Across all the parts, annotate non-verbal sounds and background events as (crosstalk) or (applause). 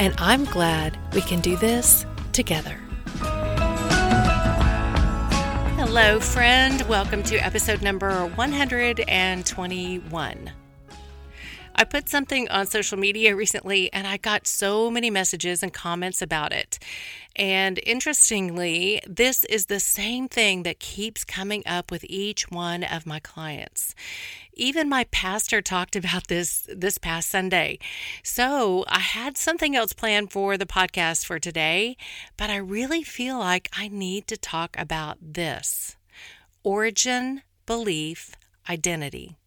and I'm glad we can do this together. Hello, friend. Welcome to episode number 121. I put something on social media recently and I got so many messages and comments about it. And interestingly, this is the same thing that keeps coming up with each one of my clients. Even my pastor talked about this this past Sunday. So I had something else planned for the podcast for today, but I really feel like I need to talk about this origin, belief, identity.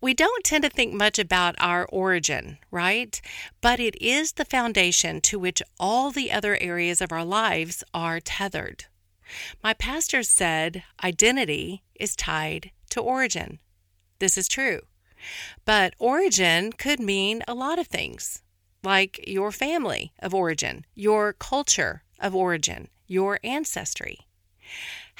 We don't tend to think much about our origin, right? But it is the foundation to which all the other areas of our lives are tethered. My pastor said identity is tied to origin. This is true. But origin could mean a lot of things, like your family of origin, your culture of origin, your ancestry.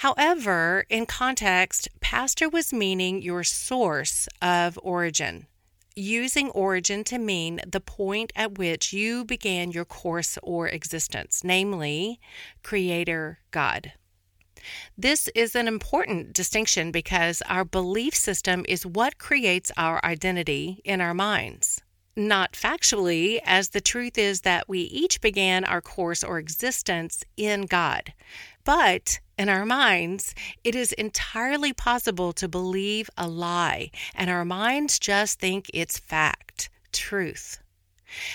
However, in context, pastor was meaning your source of origin, using origin to mean the point at which you began your course or existence, namely, Creator God. This is an important distinction because our belief system is what creates our identity in our minds. Not factually, as the truth is that we each began our course or existence in God. But in our minds, it is entirely possible to believe a lie, and our minds just think it's fact, truth.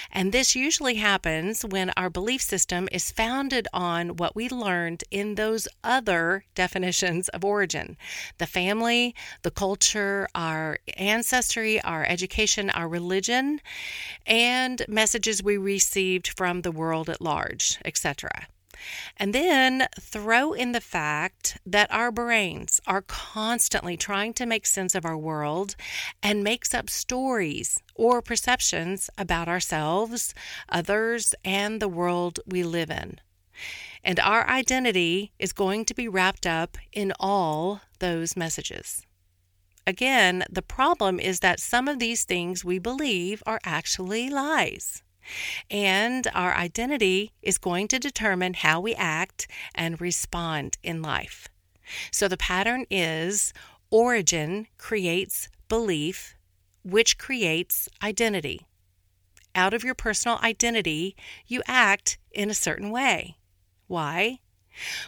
And this usually happens when our belief system is founded on what we learned in those other (laughs) definitions of origin the family, the culture, our ancestry, our education, our religion, and messages we received from the world at large, etc. And then throw in the fact that our brains are constantly trying to make sense of our world and makes up stories or perceptions about ourselves, others, and the world we live in. And our identity is going to be wrapped up in all those messages. Again, the problem is that some of these things we believe are actually lies. And our identity is going to determine how we act and respond in life. So the pattern is origin creates belief, which creates identity. Out of your personal identity, you act in a certain way. Why?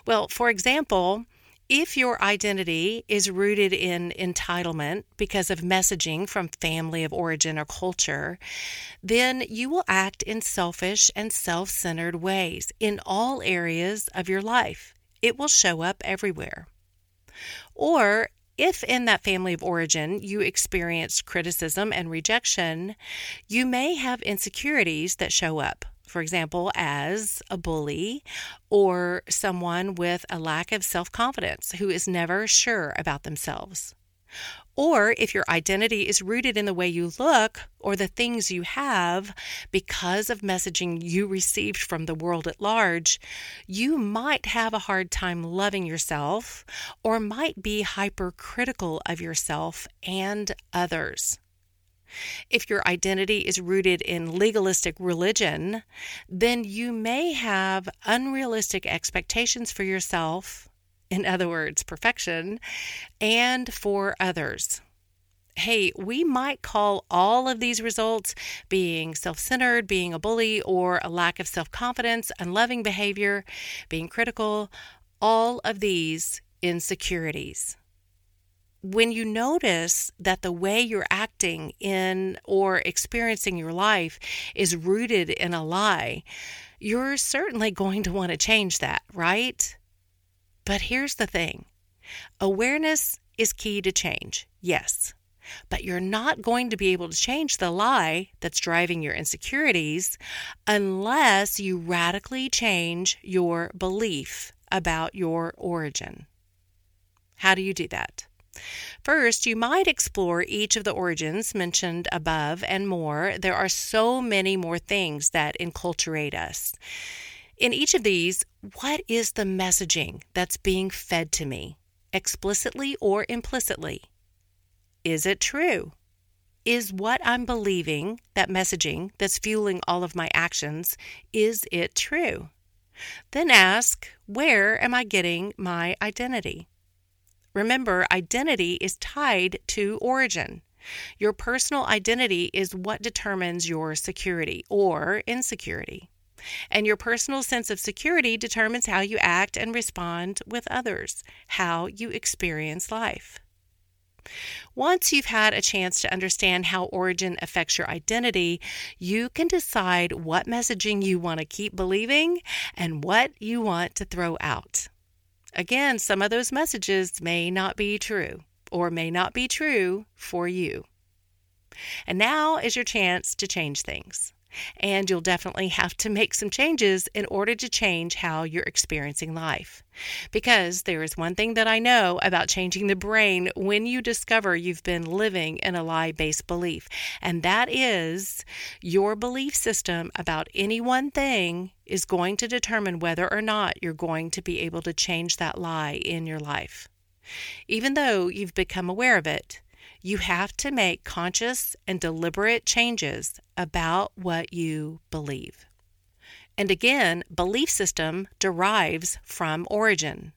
Well, for example, if your identity is rooted in entitlement because of messaging from family of origin or culture, then you will act in selfish and self centered ways in all areas of your life. It will show up everywhere. Or if in that family of origin you experienced criticism and rejection, you may have insecurities that show up for example, as a bully or someone with a lack of self confidence who is never sure about themselves. Or if your identity is rooted in the way you look or the things you have because of messaging you received from the world at large, you might have a hard time loving yourself or might be hypercritical of yourself and others. If your identity is rooted in legalistic religion, then you may have unrealistic expectations for yourself in other words, perfection, and for others. Hey, we might call all of these results being self centered, being a bully, or a lack of self confidence, unloving behavior, being critical, all of these insecurities. When you notice that the way you're acting in or experiencing your life is rooted in a lie, you're certainly going to want to change that, right? But here's the thing awareness is key to change, yes. But you're not going to be able to change the lie that's driving your insecurities unless you radically change your belief about your origin. How do you do that? First, you might explore each of the origins mentioned above and more. There are so many more things that enculturate us. In each of these, what is the messaging that's being fed to me, explicitly or implicitly? Is it true? Is what I'm believing, that messaging that's fueling all of my actions, is it true? Then ask, where am I getting my identity? Remember, identity is tied to origin. Your personal identity is what determines your security or insecurity. And your personal sense of security determines how you act and respond with others, how you experience life. Once you've had a chance to understand how origin affects your identity, you can decide what messaging you want to keep believing and what you want to throw out. Again, some of those messages may not be true or may not be true for you. And now is your chance to change things and you'll definitely have to make some changes in order to change how you're experiencing life. Because there is one thing that I know about changing the brain when you discover you've been living in a lie based belief, and that is your belief system about any one thing is going to determine whether or not you're going to be able to change that lie in your life. Even though you've become aware of it, you have to make conscious and deliberate changes about what you believe. And again, belief system derives from origin.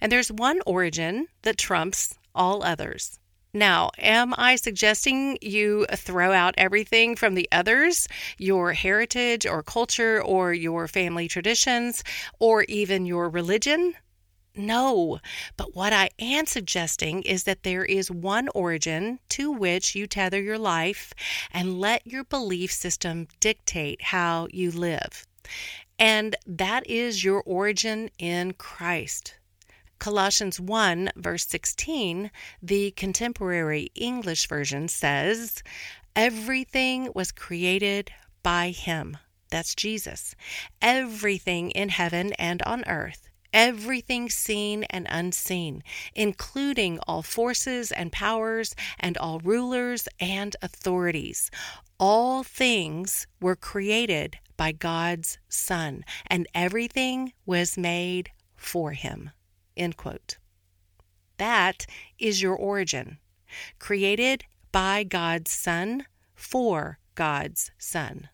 And there's one origin that trumps all others. Now, am I suggesting you throw out everything from the others, your heritage or culture or your family traditions or even your religion? No, but what I am suggesting is that there is one origin to which you tether your life and let your belief system dictate how you live. And that is your origin in Christ. Colossians 1, verse 16, the contemporary English version says, Everything was created by Him. That's Jesus. Everything in heaven and on earth everything seen and unseen, including all forces and powers and all rulers and authorities. All things were created by God's Son, and everything was made for him. End quote. That is your origin. Created by God's Son for God's Son.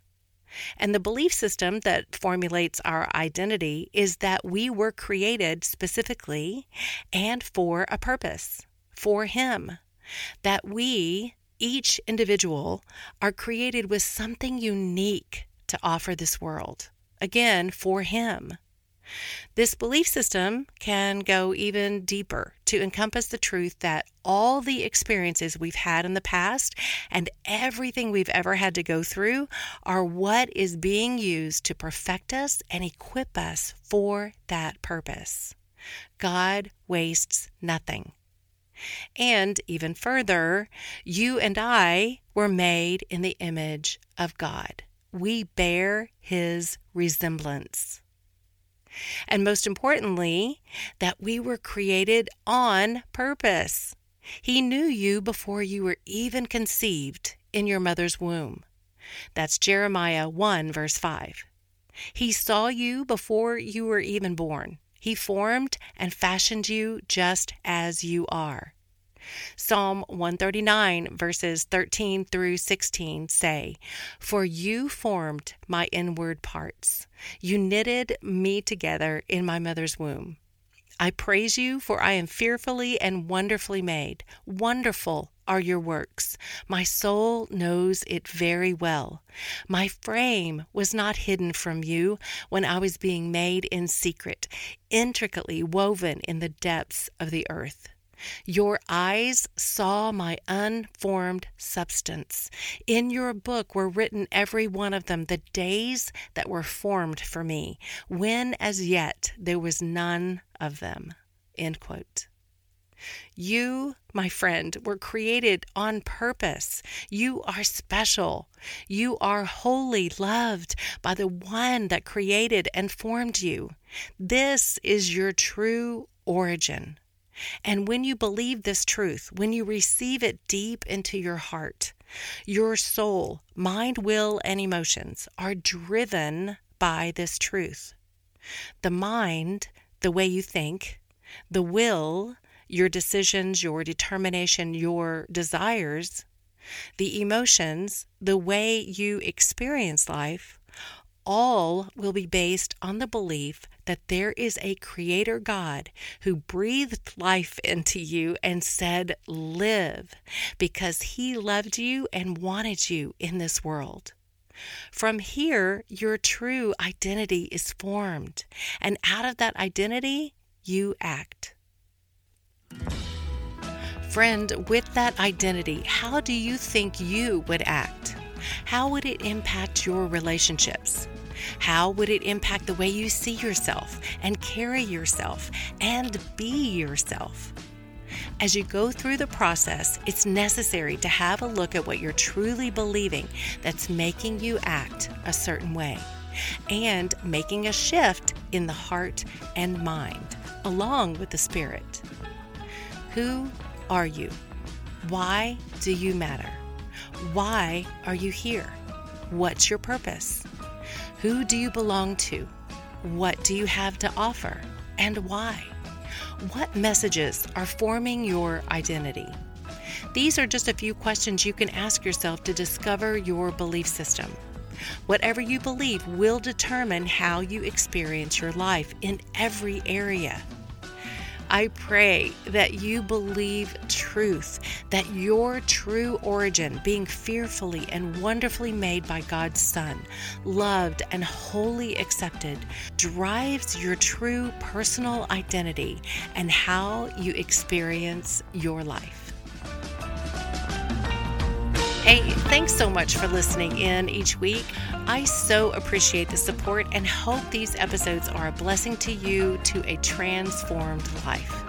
And the belief system that formulates our identity is that we were created specifically and for a purpose, for Him. That we, each individual, are created with something unique to offer this world. Again, for Him. This belief system can go even deeper to encompass the truth that all the experiences we've had in the past and everything we've ever had to go through are what is being used to perfect us and equip us for that purpose. God wastes nothing. And even further, you and I were made in the image of God. We bear his resemblance. And most importantly, that we were created on purpose. He knew you before you were even conceived in your mother's womb. That's Jeremiah 1, verse 5. He saw you before you were even born. He formed and fashioned you just as you are. Psalm 139, verses 13 through 16 say, For you formed my inward parts. You knitted me together in my mother's womb. I praise you, for I am fearfully and wonderfully made. Wonderful are your works. My soul knows it very well. My frame was not hidden from you when I was being made in secret, intricately woven in the depths of the earth. Your eyes saw my unformed substance. In your book were written every one of them, the days that were formed for me, when as yet there was none of them. End quote. You, my friend, were created on purpose. You are special. You are wholly loved by the one that created and formed you. This is your true origin. And when you believe this truth, when you receive it deep into your heart, your soul, mind, will, and emotions are driven by this truth. The mind, the way you think, the will, your decisions, your determination, your desires, the emotions, the way you experience life, all will be based on the belief that there is a creator God who breathed life into you and said, Live, because he loved you and wanted you in this world. From here, your true identity is formed, and out of that identity, you act. Friend, with that identity, how do you think you would act? How would it impact your relationships? How would it impact the way you see yourself and carry yourself and be yourself? As you go through the process, it's necessary to have a look at what you're truly believing that's making you act a certain way and making a shift in the heart and mind, along with the spirit. Who are you? Why do you matter? Why are you here? What's your purpose? Who do you belong to? What do you have to offer? And why? What messages are forming your identity? These are just a few questions you can ask yourself to discover your belief system. Whatever you believe will determine how you experience your life in every area. I pray that you believe truth, that your true origin, being fearfully and wonderfully made by God's Son, loved and wholly accepted, drives your true personal identity and how you experience your life. Hey, thanks so much for listening in each week. I so appreciate the support and hope these episodes are a blessing to you to a transformed life.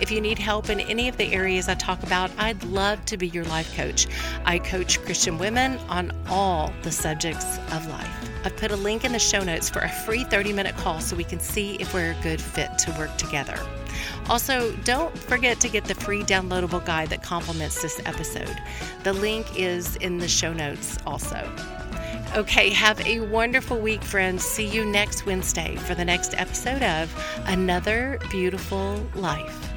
If you need help in any of the areas I talk about, I'd love to be your life coach. I coach Christian women on all the subjects of life. I've put a link in the show notes for a free 30 minute call so we can see if we're a good fit to work together. Also, don't forget to get the free downloadable guide that complements this episode. The link is in the show notes also. Okay, have a wonderful week, friends. See you next Wednesday for the next episode of Another Beautiful Life.